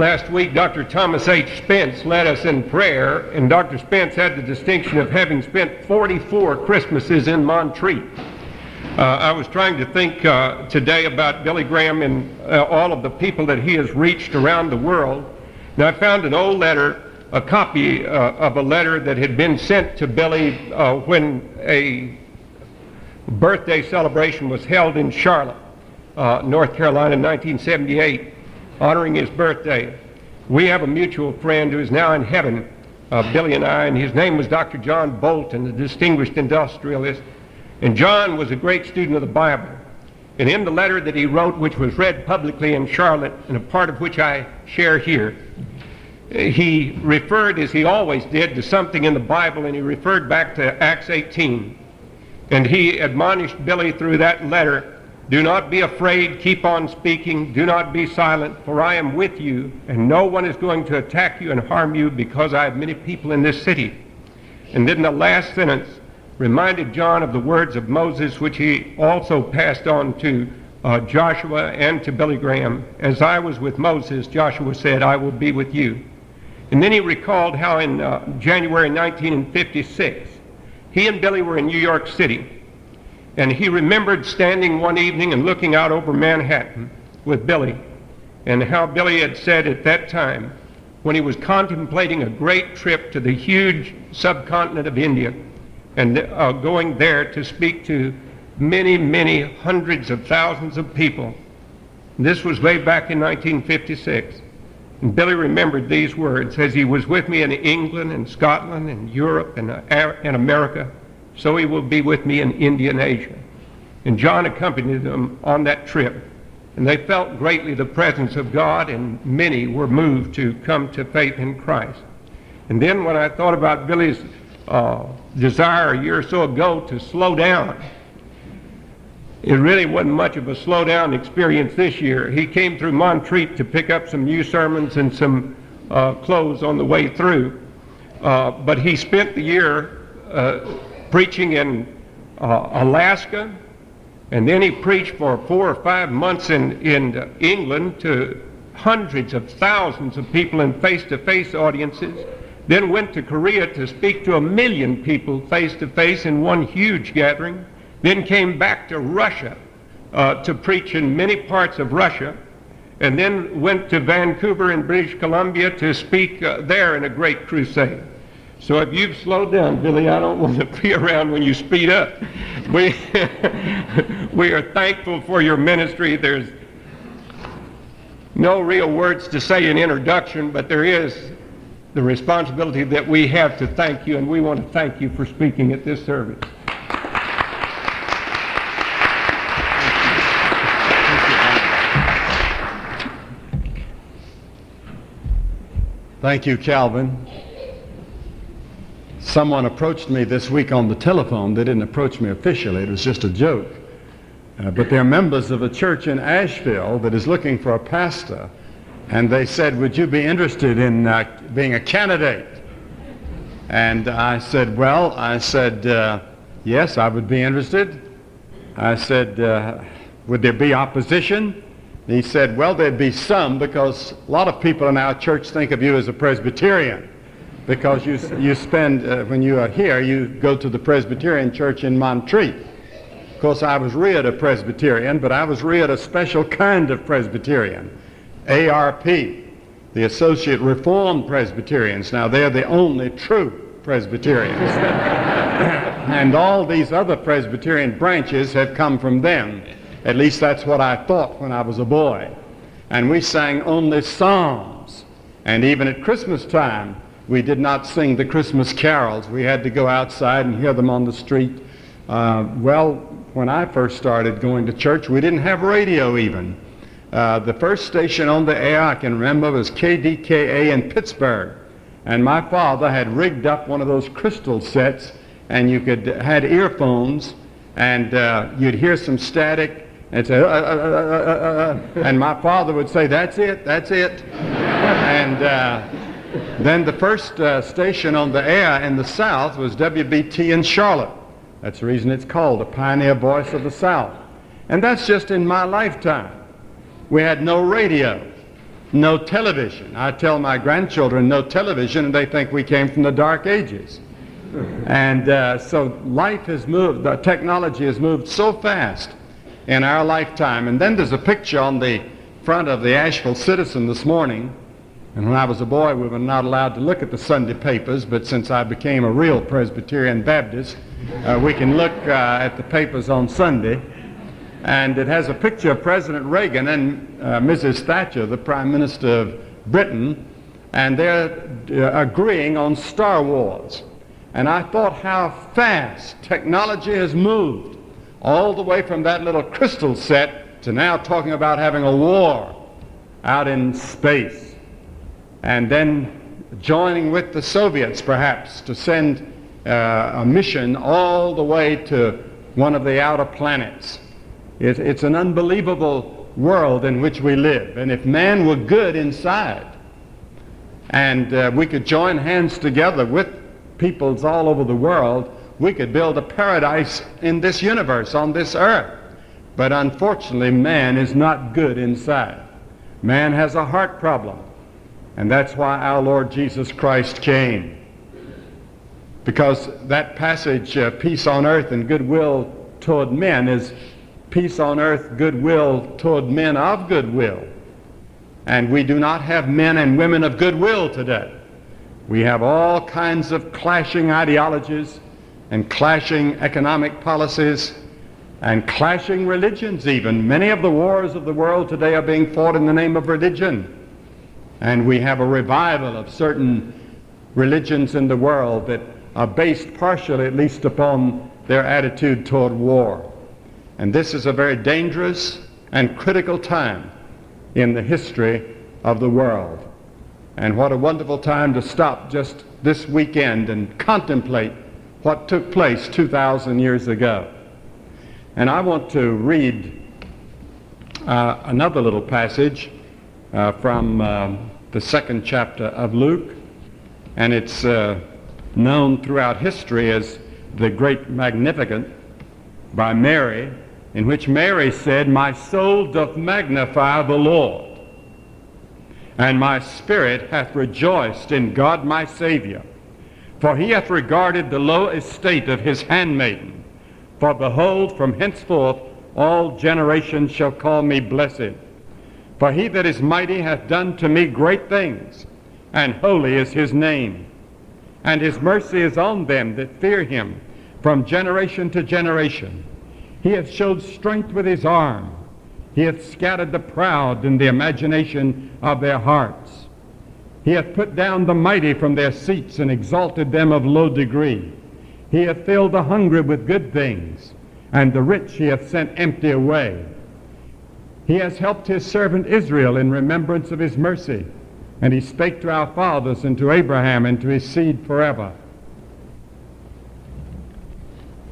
Last week, Dr. Thomas H. Spence led us in prayer, and Dr. Spence had the distinction of having spent 44 Christmases in Montreat. Uh, I was trying to think uh, today about Billy Graham and uh, all of the people that he has reached around the world. And I found an old letter, a copy uh, of a letter that had been sent to Billy uh, when a birthday celebration was held in Charlotte, uh, North Carolina in 1978 honoring his birthday. We have a mutual friend who is now in heaven, uh, Billy and I, and his name was Dr. John Bolton, a distinguished industrialist. And John was a great student of the Bible. And in the letter that he wrote, which was read publicly in Charlotte, and a part of which I share here, he referred, as he always did, to something in the Bible, and he referred back to Acts 18. And he admonished Billy through that letter do not be afraid, keep on speaking, do not be silent, for I am with you, and no one is going to attack you and harm you because I have many people in this city. And then the last sentence reminded John of the words of Moses, which he also passed on to uh, Joshua and to Billy Graham. As I was with Moses, Joshua said, I will be with you. And then he recalled how in uh, January 1956, he and Billy were in New York City and he remembered standing one evening and looking out over Manhattan with Billy, and how Billy had said at that time, when he was contemplating a great trip to the huge subcontinent of India and uh, going there to speak to many, many hundreds of thousands of people. This was way back in 1956. And Billy remembered these words as he was with me in England and Scotland and Europe and, uh, and America so he will be with me in India and Asia. And John accompanied them on that trip. And they felt greatly the presence of God, and many were moved to come to faith in Christ. And then when I thought about Billy's uh, desire a year or so ago to slow down, it really wasn't much of a slow down experience this year. He came through Montreat to pick up some new sermons and some uh, clothes on the way through. Uh, but he spent the year uh, preaching in uh, Alaska, and then he preached for four or five months in, in England to hundreds of thousands of people in face-to-face audiences, then went to Korea to speak to a million people face-to-face in one huge gathering, then came back to Russia uh, to preach in many parts of Russia, and then went to Vancouver in British Columbia to speak uh, there in a great crusade. So if you've slowed down, Billy, I don't want to be around when you speed up. We, we are thankful for your ministry. There's no real words to say in introduction, but there is the responsibility that we have to thank you, and we want to thank you for speaking at this service. Thank you, Calvin. Someone approached me this week on the telephone. They didn't approach me officially, it was just a joke. Uh, but they're members of a church in Asheville that is looking for a pastor. And they said, Would you be interested in uh, being a candidate? And I said, Well, I said, uh, Yes, I would be interested. I said, uh, Would there be opposition? he said, Well, there'd be some because a lot of people in our church think of you as a Presbyterian because you, you spend, uh, when you are here, you go to the Presbyterian church in Montreat. Of course, I was reared a Presbyterian, but I was reared a special kind of Presbyterian, ARP, the Associate Reformed Presbyterians. Now, they're the only true Presbyterians. and all these other Presbyterian branches have come from them. At least that's what I thought when I was a boy. And we sang only psalms. And even at Christmas time, we did not sing the Christmas carols. We had to go outside and hear them on the street. Uh, well, when I first started going to church, we didn't have radio even. Uh, the first station on the air I can remember was KDKA in Pittsburgh. And my father had rigged up one of those crystal sets, and you could had earphones, and uh, you'd hear some static, and say, uh, uh, uh, and my father would say, "That's it, that's it," and then the first uh, station on the air in the South was WBT in Charlotte. That's the reason it's called the Pioneer Voice of the South. And that's just in my lifetime. We had no radio. no television. I tell my grandchildren no television, and they think we came from the Dark Ages. And uh, so life has moved, the technology has moved so fast in our lifetime. And then there's a picture on the front of the Asheville Citizen this morning. And when I was a boy, we were not allowed to look at the Sunday papers, but since I became a real Presbyterian Baptist, uh, we can look uh, at the papers on Sunday. And it has a picture of President Reagan and uh, Mrs. Thatcher, the Prime Minister of Britain, and they're uh, agreeing on Star Wars. And I thought how fast technology has moved all the way from that little crystal set to now talking about having a war out in space. And then joining with the Soviets, perhaps, to send uh, a mission all the way to one of the outer planets. It, it's an unbelievable world in which we live. And if man were good inside, and uh, we could join hands together with peoples all over the world, we could build a paradise in this universe, on this earth. But unfortunately, man is not good inside. Man has a heart problem. And that's why our Lord Jesus Christ came. Because that passage, uh, peace on earth and goodwill toward men, is peace on earth, goodwill toward men of goodwill. And we do not have men and women of goodwill today. We have all kinds of clashing ideologies and clashing economic policies and clashing religions even. Many of the wars of the world today are being fought in the name of religion. And we have a revival of certain religions in the world that are based partially at least upon their attitude toward war. And this is a very dangerous and critical time in the history of the world. And what a wonderful time to stop just this weekend and contemplate what took place 2,000 years ago. And I want to read uh, another little passage uh, from uh, the second chapter of Luke, and it's uh, known throughout history as the Great Magnificat by Mary in which Mary said, My soul doth magnify the Lord, and my spirit hath rejoiced in God my Savior. For he hath regarded the low estate of his handmaiden. For behold, from henceforth all generations shall call me blessed. For he that is mighty hath done to me great things, and holy is his name. And his mercy is on them that fear him from generation to generation. He hath showed strength with his arm. He hath scattered the proud in the imagination of their hearts. He hath put down the mighty from their seats and exalted them of low degree. He hath filled the hungry with good things, and the rich he hath sent empty away. He has helped his servant Israel in remembrance of his mercy, and he spake to our fathers and to Abraham and to his seed forever.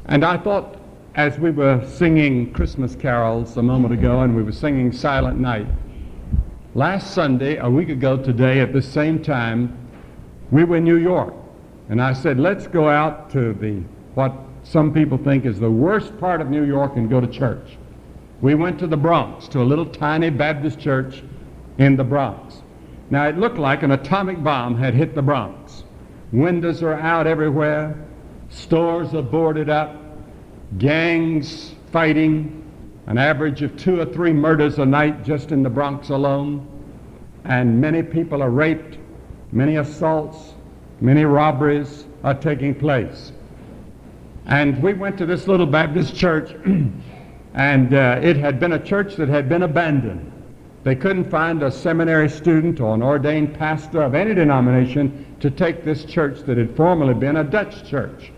And I thought as we were singing Christmas carols a moment ago and we were singing Silent Night, last Sunday, a week ago today, at the same time, we were in New York. And I said, let's go out to the, what some people think is the worst part of New York and go to church. We went to the Bronx, to a little tiny Baptist church in the Bronx. Now, it looked like an atomic bomb had hit the Bronx. Windows are out everywhere. Stores are boarded up gangs fighting, an average of two or three murders a night just in the Bronx alone, and many people are raped, many assaults, many robberies are taking place. And we went to this little Baptist church, and uh, it had been a church that had been abandoned. They couldn't find a seminary student or an ordained pastor of any denomination to take this church that had formerly been a Dutch church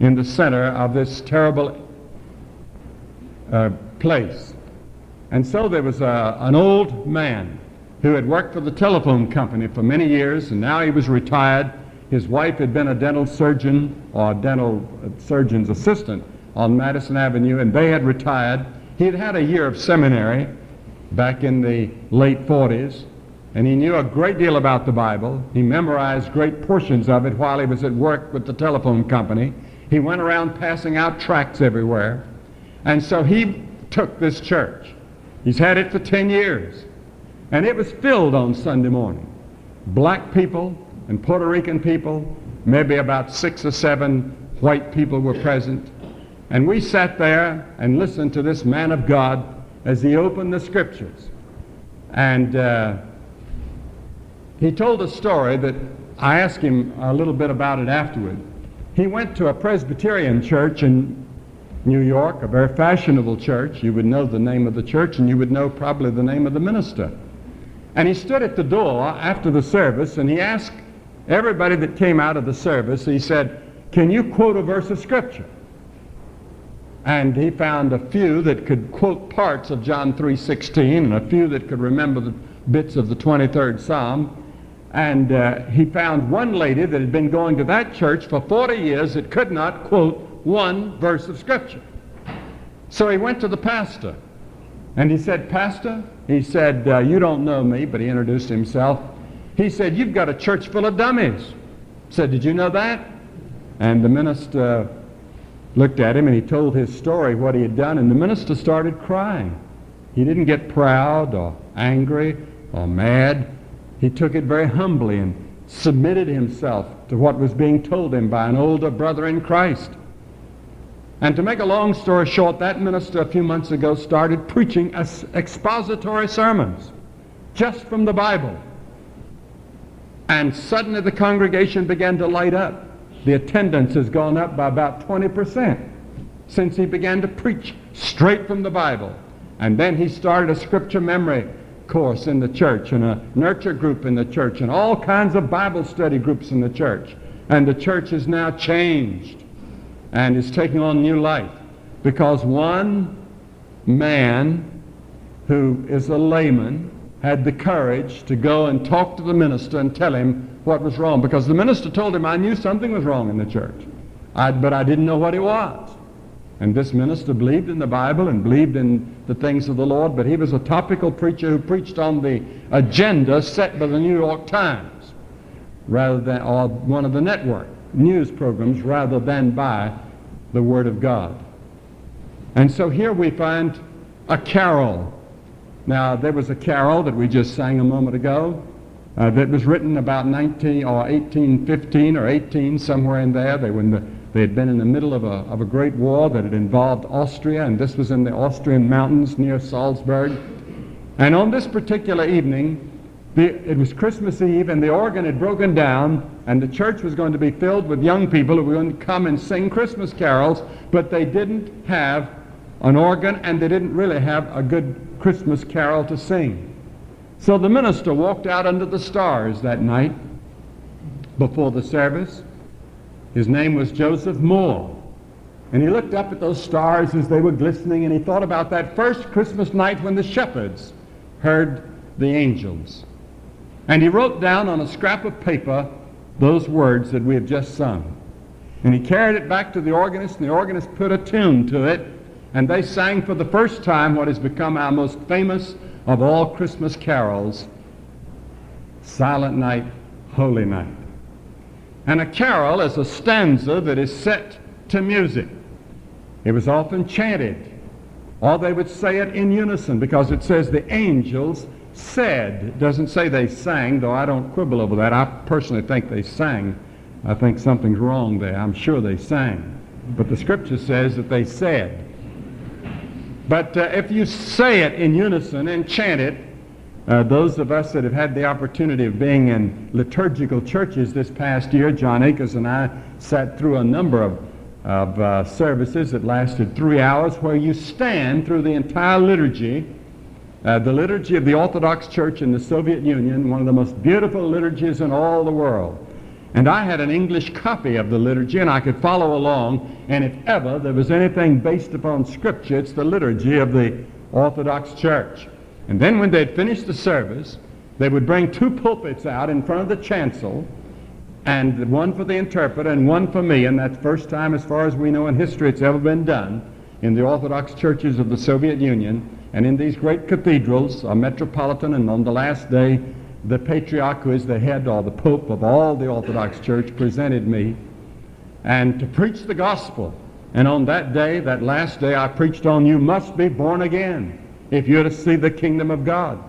in the center of this terrible uh, place. And so there was a, an old man who had worked for the telephone company for many years, and now he was retired. His wife had been a dental surgeon or a dental surgeon's assistant on Madison Avenue, and they had retired. He had had a year of seminary back in the late 40s, and he knew a great deal about the Bible. He memorized great portions of it while he was at work with the telephone company. He went around passing out tracts everywhere. And so he took this church. He's had it for 10 years. And it was filled on Sunday morning. Black people and Puerto Rican people, maybe about six or seven white people were present. And we sat there and listened to this man of God as he opened the scriptures. And uh, he told a story that I asked him a little bit about it afterward. He went to a Presbyterian church in New York, a very fashionable church. You would know the name of the church and you would know probably the name of the minister. And he stood at the door after the service and he asked everybody that came out of the service, he said, Can you quote a verse of Scripture? And he found a few that could quote parts of John 3.16 and a few that could remember the bits of the 23rd Psalm. And uh, he found one lady that had been going to that church for 40 years that could not quote one verse of Scripture. So he went to the pastor and he said, Pastor, he said, uh, You don't know me, but he introduced himself. He said, You've got a church full of dummies. Said, Did you know that? And the minister looked at him and he told his story, what he had done, and the minister started crying. He didn't get proud or angry or mad. He took it very humbly and submitted himself to what was being told him by an older brother in Christ. And to make a long story short, that minister a few months ago started preaching expository sermons just from the Bible. And suddenly the congregation began to light up. The attendance has gone up by about 20% since he began to preach straight from the Bible. And then he started a scripture memory course in the church and a nurture group in the church and all kinds of Bible study groups in the church. And the church is now changed and is taking on new life because one man who is a layman had the courage to go and talk to the minister and tell him what was wrong because the minister told him I knew something was wrong in the church, I, but I didn't know what it was. And this minister believed in the Bible and believed in the things of the Lord, but he was a topical preacher who preached on the agenda set by the New York Times rather than or one of the network news programs rather than by the Word of God. And so here we find a carol. Now, there was a carol that we just sang a moment ago uh, that was written about 19 or 1815 or 18, somewhere in there. They, were in the, they had been in the middle of a, of a great war that had involved Austria, and this was in the Austrian mountains near Salzburg. And on this particular evening, the, it was Christmas Eve, and the organ had broken down, and the church was going to be filled with young people who were going to come and sing Christmas carols, but they didn't have an organ, and they didn't really have a good Christmas carol to sing. So the minister walked out under the stars that night before the service. His name was Joseph Mohr. And he looked up at those stars as they were glistening, and he thought about that first Christmas night when the shepherds heard the angels. And he wrote down on a scrap of paper those words that we have just sung. And he carried it back to the organist, and the organist put a tune to it, and they sang for the first time what has become our most famous of all Christmas carols, Silent Night, Holy Night. And a carol is a stanza that is set to music. It was often chanted, or they would say it in unison because it says the angels said. It doesn't say they sang, though I don't quibble over that. I personally think they sang. I think something's wrong there. I'm sure they sang. But the scripture says that they said. But uh, if you say it in unison and chant it, uh, those of us that have had the opportunity of being in liturgical churches this past year, John Akers and I sat through a number of, of uh, services that lasted three hours where you stand through the entire liturgy. Uh, the liturgy of the Orthodox Church in the Soviet Union, one of the most beautiful liturgies in all the world. And I had an English copy of the liturgy and I could follow along. And if ever there was anything based upon Scripture, it's the liturgy of the Orthodox Church. And then when they'd finished the service, they would bring two pulpits out in front of the chancel, and one for the interpreter and one for me. And that's the first time, as far as we know in history, it's ever been done in the Orthodox churches of the Soviet Union and in these great cathedrals, a metropolitan, and on the last day, the patriarch who is the head or the pope of all the Orthodox Church presented me and to preach the gospel. And on that day, that last day, I preached on you must be born again if you're to see the kingdom of God.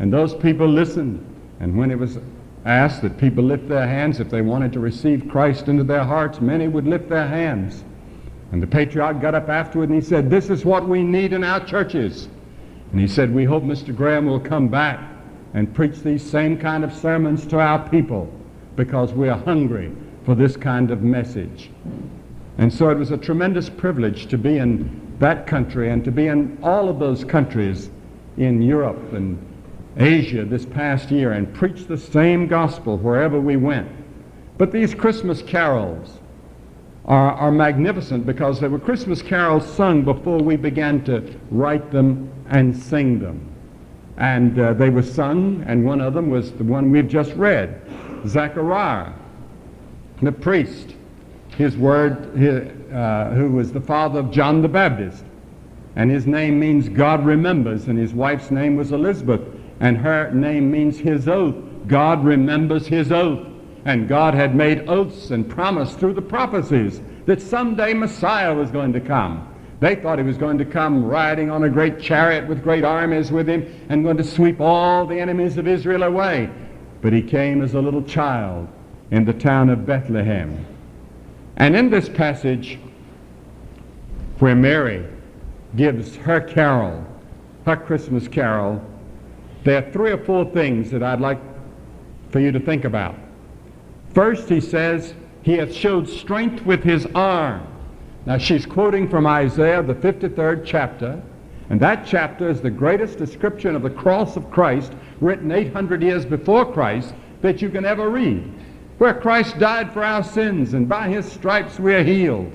And those people listened. And when it was asked that people lift their hands if they wanted to receive Christ into their hearts, many would lift their hands. And the patriarch got up afterward and he said, This is what we need in our churches. And he said, We hope Mr. Graham will come back and preach these same kind of sermons to our people because we are hungry for this kind of message. And so it was a tremendous privilege to be in that country and to be in all of those countries in Europe and Asia this past year and preach the same gospel wherever we went. But these Christmas carols are, are magnificent because they were Christmas carols sung before we began to write them and sing them. And uh, they were sung, and one of them was the one we've just read Zechariah, the priest, his word, his, uh, who was the father of John the Baptist. And his name means God remembers, and his wife's name was Elizabeth, and her name means his oath. God remembers his oath. And God had made oaths and promised through the prophecies that someday Messiah was going to come. They thought he was going to come riding on a great chariot with great armies with him and going to sweep all the enemies of Israel away. But he came as a little child in the town of Bethlehem. And in this passage, where Mary gives her carol, her Christmas carol, there are three or four things that I'd like for you to think about. First, he says, He hath showed strength with his arm. Now, she's quoting from Isaiah, the 53rd chapter, and that chapter is the greatest description of the cross of Christ written 800 years before Christ that you can ever read, where Christ died for our sins, and by his stripes we are healed.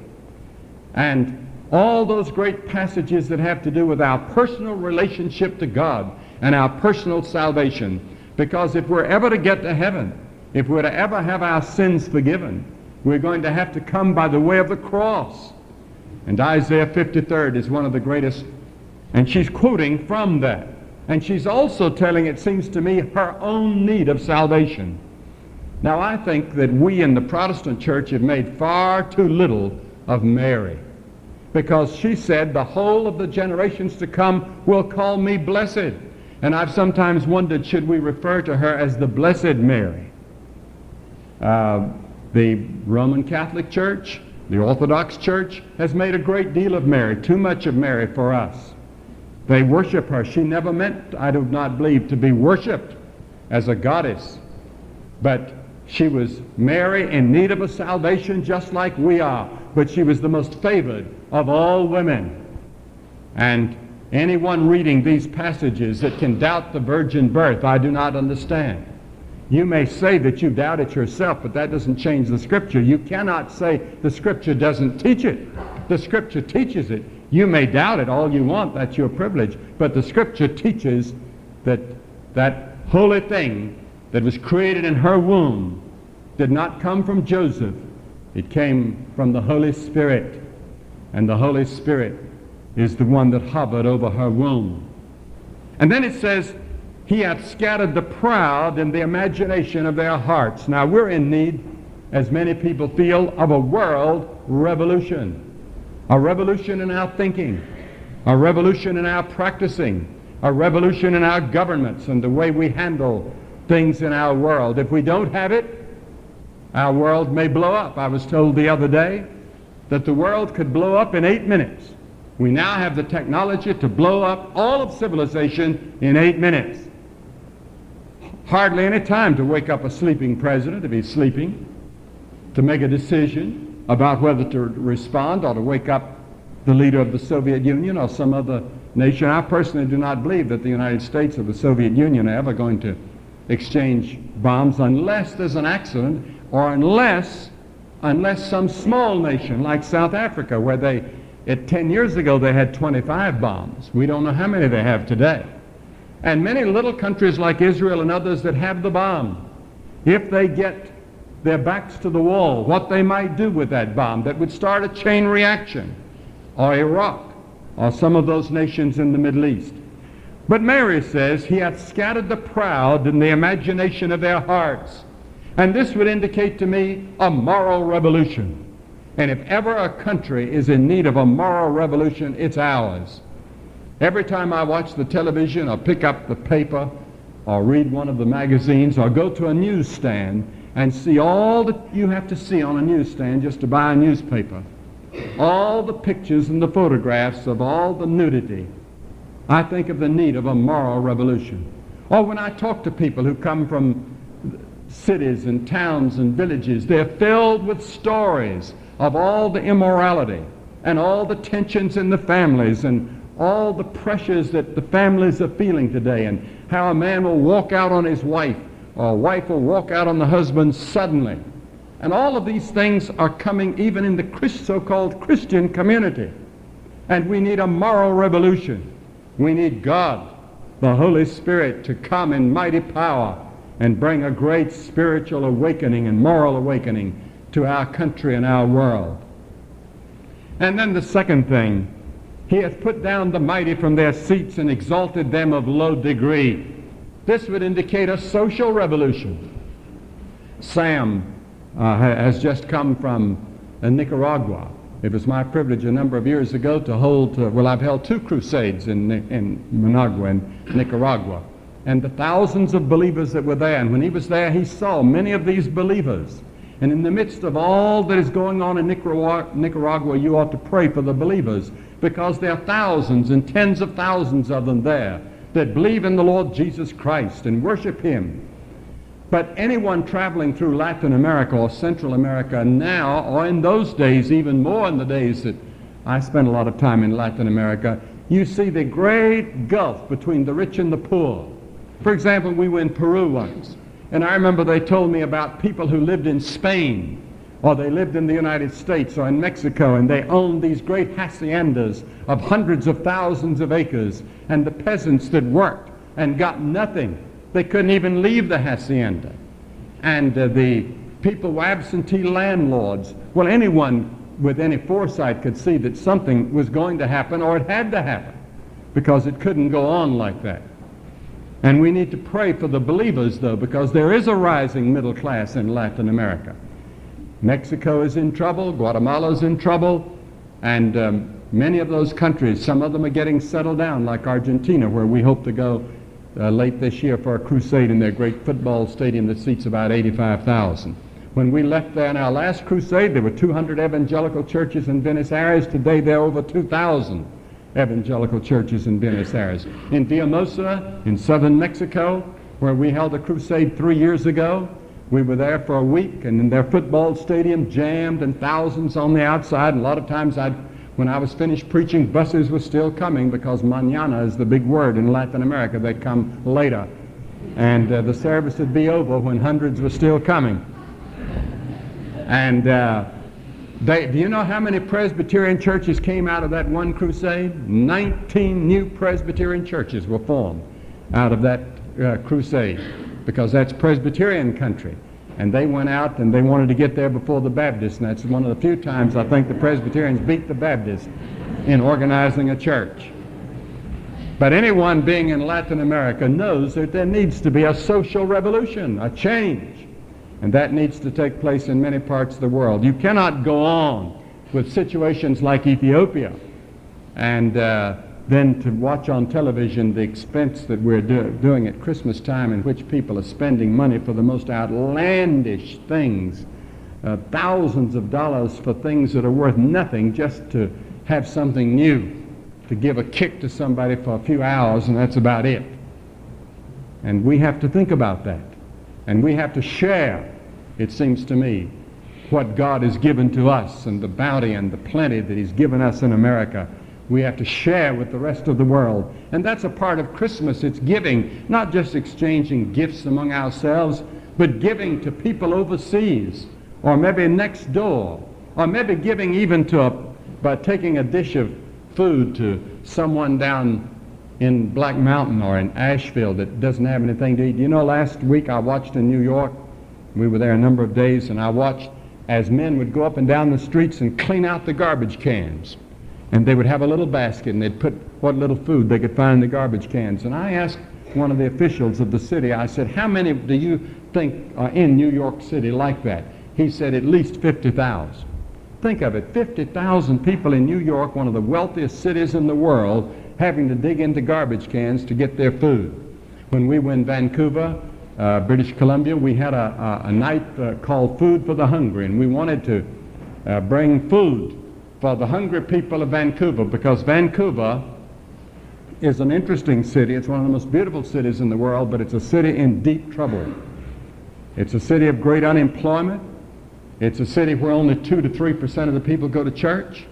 And all those great passages that have to do with our personal relationship to God and our personal salvation. Because if we're ever to get to heaven, if we're to ever have our sins forgiven, we're going to have to come by the way of the cross. And Isaiah 53rd is one of the greatest. And she's quoting from that. And she's also telling, it seems to me, her own need of salvation. Now, I think that we in the Protestant church have made far too little of Mary. Because she said, the whole of the generations to come will call me blessed. And I've sometimes wondered, should we refer to her as the Blessed Mary? Uh, the Roman Catholic Church the Orthodox Church has made a great deal of Mary, too much of Mary for us. They worship her. She never meant, I do not believe, to be worshiped as a goddess. But she was Mary in need of a salvation just like we are. But she was the most favored of all women. And anyone reading these passages that can doubt the virgin birth, I do not understand. You may say that you doubt it yourself, but that doesn't change the Scripture. You cannot say the Scripture doesn't teach it. The Scripture teaches it. You may doubt it all you want, that's your privilege, but the Scripture teaches that that holy thing that was created in her womb did not come from Joseph. It came from the Holy Spirit, and the Holy Spirit is the one that hovered over her womb. And then it says, he hath scattered the proud in the imagination of their hearts. Now we're in need, as many people feel, of a world revolution. A revolution in our thinking, a revolution in our practicing, a revolution in our governments and the way we handle things in our world. If we don't have it, our world may blow up. I was told the other day that the world could blow up in eight minutes. We now have the technology to blow up all of civilization in eight minutes hardly any time to wake up a sleeping president if he's sleeping, to make a decision about whether to respond or to wake up the leader of the Soviet Union or some other nation. I personally do not believe that the United States or the Soviet Union are ever going to exchange bombs unless there's an accident or unless unless some small nation like South Africa where they at 10 years ago they had 25 bombs. We don't know how many they have today. And many little countries like Israel and others that have the bomb, if they get their backs to the wall, what they might do with that bomb that would start a chain reaction, or Iraq, or some of those nations in the Middle East. But Mary says, He hath scattered the proud in the imagination of their hearts. And this would indicate to me a moral revolution. And if ever a country is in need of a moral revolution, it's ours. Every time I watch the television or pick up the paper, or read one of the magazines or go to a newsstand and see all that you have to see on a newsstand just to buy a newspaper. All the pictures and the photographs of all the nudity. I think of the need of a moral revolution. Or when I talk to people who come from cities and towns and villages, they're filled with stories of all the immorality and all the tensions in the families and all the pressures that the families are feeling today and how a man will walk out on his wife or a wife will walk out on the husband suddenly. And all of these things are coming even in the so-called Christian community. And we need a moral revolution. We need God, the Holy Spirit, to come in mighty power and bring a great spiritual awakening and moral awakening to our country and our world. And then the second thing, he hath put down the mighty from their seats and exalted them of low degree. This would indicate a social revolution. Sam uh, has just come from uh, Nicaragua. It was my privilege a number of years ago to hold, uh, well, I've held two crusades in, in Managua and Nicaragua. And the thousands of believers that were there, and when he was there, he saw many of these believers and in the midst of all that is going on in Nicaragua, you ought to pray for the believers because there are thousands and tens of thousands of them there that believe in the Lord Jesus Christ and worship Him. But anyone traveling through Latin America or Central America now, or in those days, even more in the days that I spent a lot of time in Latin America, you see the great gulf between the rich and the poor. For example, we were in Peru once. And I remember they told me about people who lived in Spain or they lived in the United States or in Mexico and they owned these great haciendas of hundreds of thousands of acres and the peasants that worked and got nothing. They couldn't even leave the hacienda. And uh, the people were absentee landlords. Well, anyone with any foresight could see that something was going to happen or it had to happen because it couldn't go on like that. And we need to pray for the believers, though, because there is a rising middle class in Latin America. Mexico is in trouble, Guatemala is in trouble, and um, many of those countries, some of them are getting settled down, like Argentina, where we hope to go uh, late this year for a crusade in their great football stadium that seats about 85,000. When we left there in our last crusade, there were 200 evangelical churches in Buenos Aires. Today, there are over 2,000 evangelical churches in Buenos Aires. In Villahermosa, in southern Mexico, where we held a crusade three years ago, we were there for a week, and in their football stadium, jammed and thousands on the outside. And a lot of times, I'd, when I was finished preaching, buses were still coming because mañana is the big word in Latin America. They come later. And uh, the service would be over when hundreds were still coming. And uh, they, do you know how many Presbyterian churches came out of that one crusade? 19 new Presbyterian churches were formed out of that uh, crusade because that's Presbyterian country. And they went out and they wanted to get there before the Baptists. And that's one of the few times I think the Presbyterians beat the Baptists in organizing a church. But anyone being in Latin America knows that there needs to be a social revolution, a change. And that needs to take place in many parts of the world. You cannot go on with situations like Ethiopia and uh, then to watch on television the expense that we're do- doing at Christmas time in which people are spending money for the most outlandish things, uh, thousands of dollars for things that are worth nothing just to have something new, to give a kick to somebody for a few hours, and that's about it. And we have to think about that. And we have to share, it seems to me, what God has given to us and the bounty and the plenty that He's given us in America. We have to share with the rest of the world. And that's a part of Christmas. It's giving, not just exchanging gifts among ourselves, but giving to people overseas, or maybe next door, or maybe giving even to a, by taking a dish of food to someone down in Black Mountain or in Asheville that doesn't have anything to eat. You know, last week I watched in New York, we were there a number of days, and I watched as men would go up and down the streets and clean out the garbage cans. And they would have a little basket and they'd put what little food they could find in the garbage cans. And I asked one of the officials of the city, I said, How many do you think are in New York City like that? He said, At least 50,000. Think of it 50,000 people in New York, one of the wealthiest cities in the world, having to dig into garbage cans to get their food. When we were in Vancouver, uh, British Columbia, we had a, a, a night uh, called Food for the Hungry, and we wanted to uh, bring food for the hungry people of Vancouver because Vancouver is an interesting city. It's one of the most beautiful cities in the world, but it's a city in deep trouble. It's a city of great unemployment. It's a city where only 2 to 3 percent of the people go to church.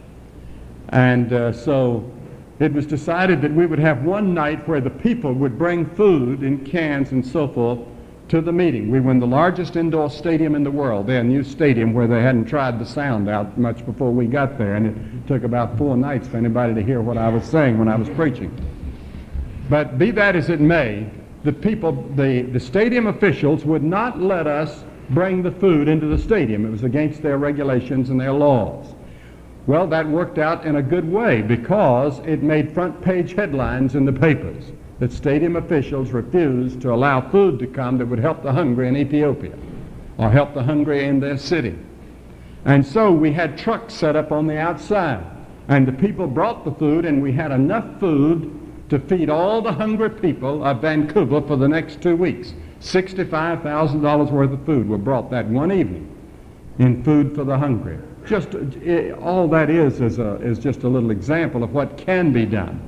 And uh, so it was decided that we would have one night where the people would bring food in cans and so forth to the meeting. We were in the largest indoor stadium in the world, their new stadium where they hadn't tried the sound out much before we got there. And it took about four nights for anybody to hear what I was saying when I was preaching. But be that as it may, the people, the, the stadium officials would not let us bring the food into the stadium. It was against their regulations and their laws. Well, that worked out in a good way because it made front page headlines in the papers that stadium officials refused to allow food to come that would help the hungry in Ethiopia or help the hungry in their city. And so we had trucks set up on the outside, and the people brought the food, and we had enough food to feed all the hungry people of Vancouver for the next two weeks. $65,000 worth of food were brought that one evening in food for the hungry. Just it, all that is is, a, is just a little example of what can be done.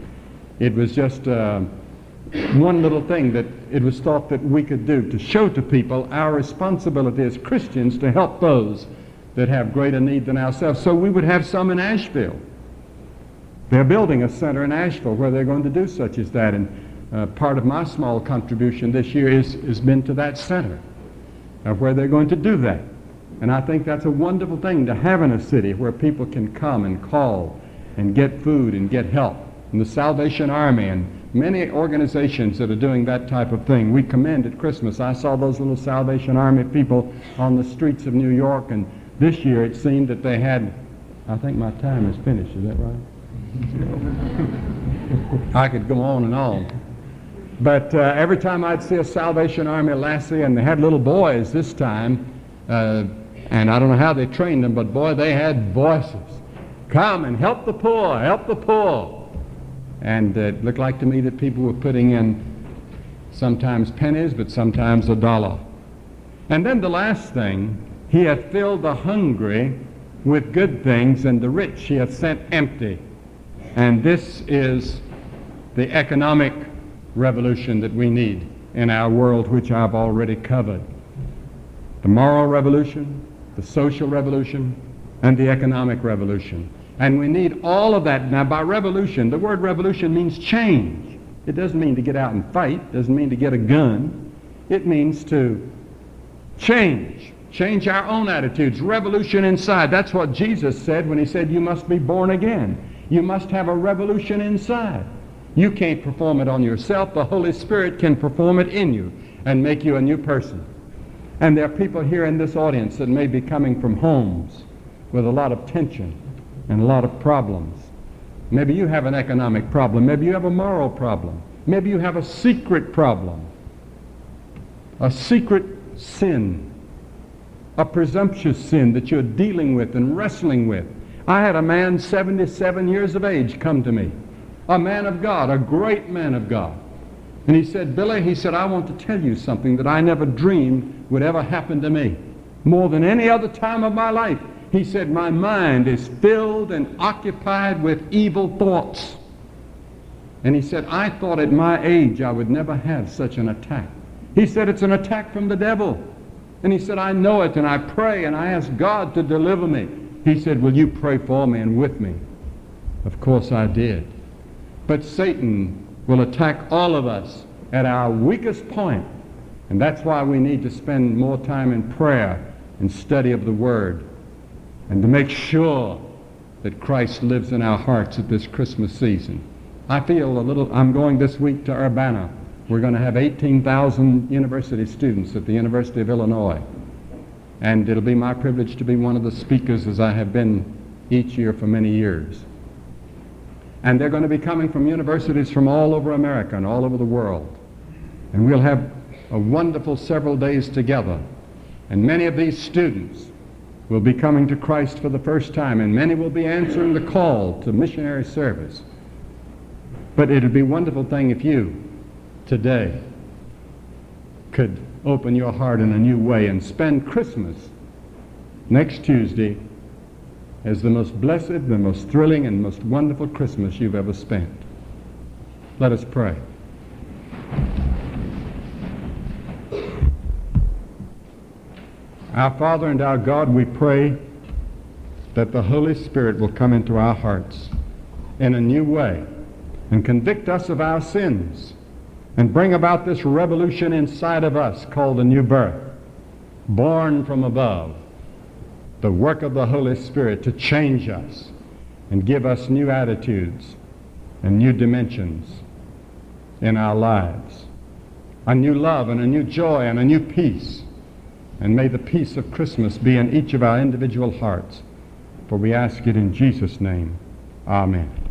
It was just uh, one little thing that it was thought that we could do to show to people our responsibility as Christians to help those that have greater need than ourselves. So we would have some in Asheville. They're building a center in Asheville where they're going to do such as that. And uh, part of my small contribution this year is, has been to that center uh, where they're going to do that. And I think that's a wonderful thing to have in a city where people can come and call and get food and get help. And the Salvation Army and many organizations that are doing that type of thing. We commend at Christmas. I saw those little Salvation Army people on the streets of New York, and this year it seemed that they had, I think my time is finished, is that right? I could go on and on. But uh, every time I'd see a Salvation Army lassie, and they had little boys this time, uh, and I don't know how they trained them, but boy, they had voices. Come and help the poor, help the poor. And it looked like to me that people were putting in sometimes pennies, but sometimes a dollar. And then the last thing, he hath filled the hungry with good things, and the rich he hath sent empty. And this is the economic revolution that we need in our world, which I've already covered. The moral revolution, the social revolution, and the economic revolution. And we need all of that. Now, by revolution, the word revolution means change. It doesn't mean to get out and fight, it doesn't mean to get a gun. It means to change, change our own attitudes, revolution inside. That's what Jesus said when he said, You must be born again. You must have a revolution inside. You can't perform it on yourself. The Holy Spirit can perform it in you and make you a new person. And there are people here in this audience that may be coming from homes with a lot of tension and a lot of problems. Maybe you have an economic problem. Maybe you have a moral problem. Maybe you have a secret problem, a secret sin, a presumptuous sin that you're dealing with and wrestling with. I had a man 77 years of age come to me, a man of God, a great man of God. And he said, Billy, he said, I want to tell you something that I never dreamed would ever happen to me. More than any other time of my life. He said, My mind is filled and occupied with evil thoughts. And he said, I thought at my age I would never have such an attack. He said, It's an attack from the devil. And he said, I know it, and I pray, and I ask God to deliver me. He said, Will you pray for me and with me? Of course I did. But Satan will attack all of us at our weakest point. And that's why we need to spend more time in prayer and study of the Word and to make sure that Christ lives in our hearts at this Christmas season. I feel a little, I'm going this week to Urbana. We're going to have 18,000 university students at the University of Illinois. And it'll be my privilege to be one of the speakers as I have been each year for many years. And they're going to be coming from universities from all over America and all over the world. And we'll have a wonderful several days together. And many of these students will be coming to Christ for the first time, and many will be answering the call to missionary service. But it would be a wonderful thing if you, today, could open your heart in a new way and spend Christmas next Tuesday as the most blessed, the most thrilling, and most wonderful Christmas you've ever spent. Let us pray. Our Father and our God, we pray that the Holy Spirit will come into our hearts in a new way and convict us of our sins and bring about this revolution inside of us called a new birth, born from above, the work of the Holy Spirit to change us and give us new attitudes and new dimensions in our lives, a new love and a new joy and a new peace. And may the peace of Christmas be in each of our individual hearts. For we ask it in Jesus' name. Amen.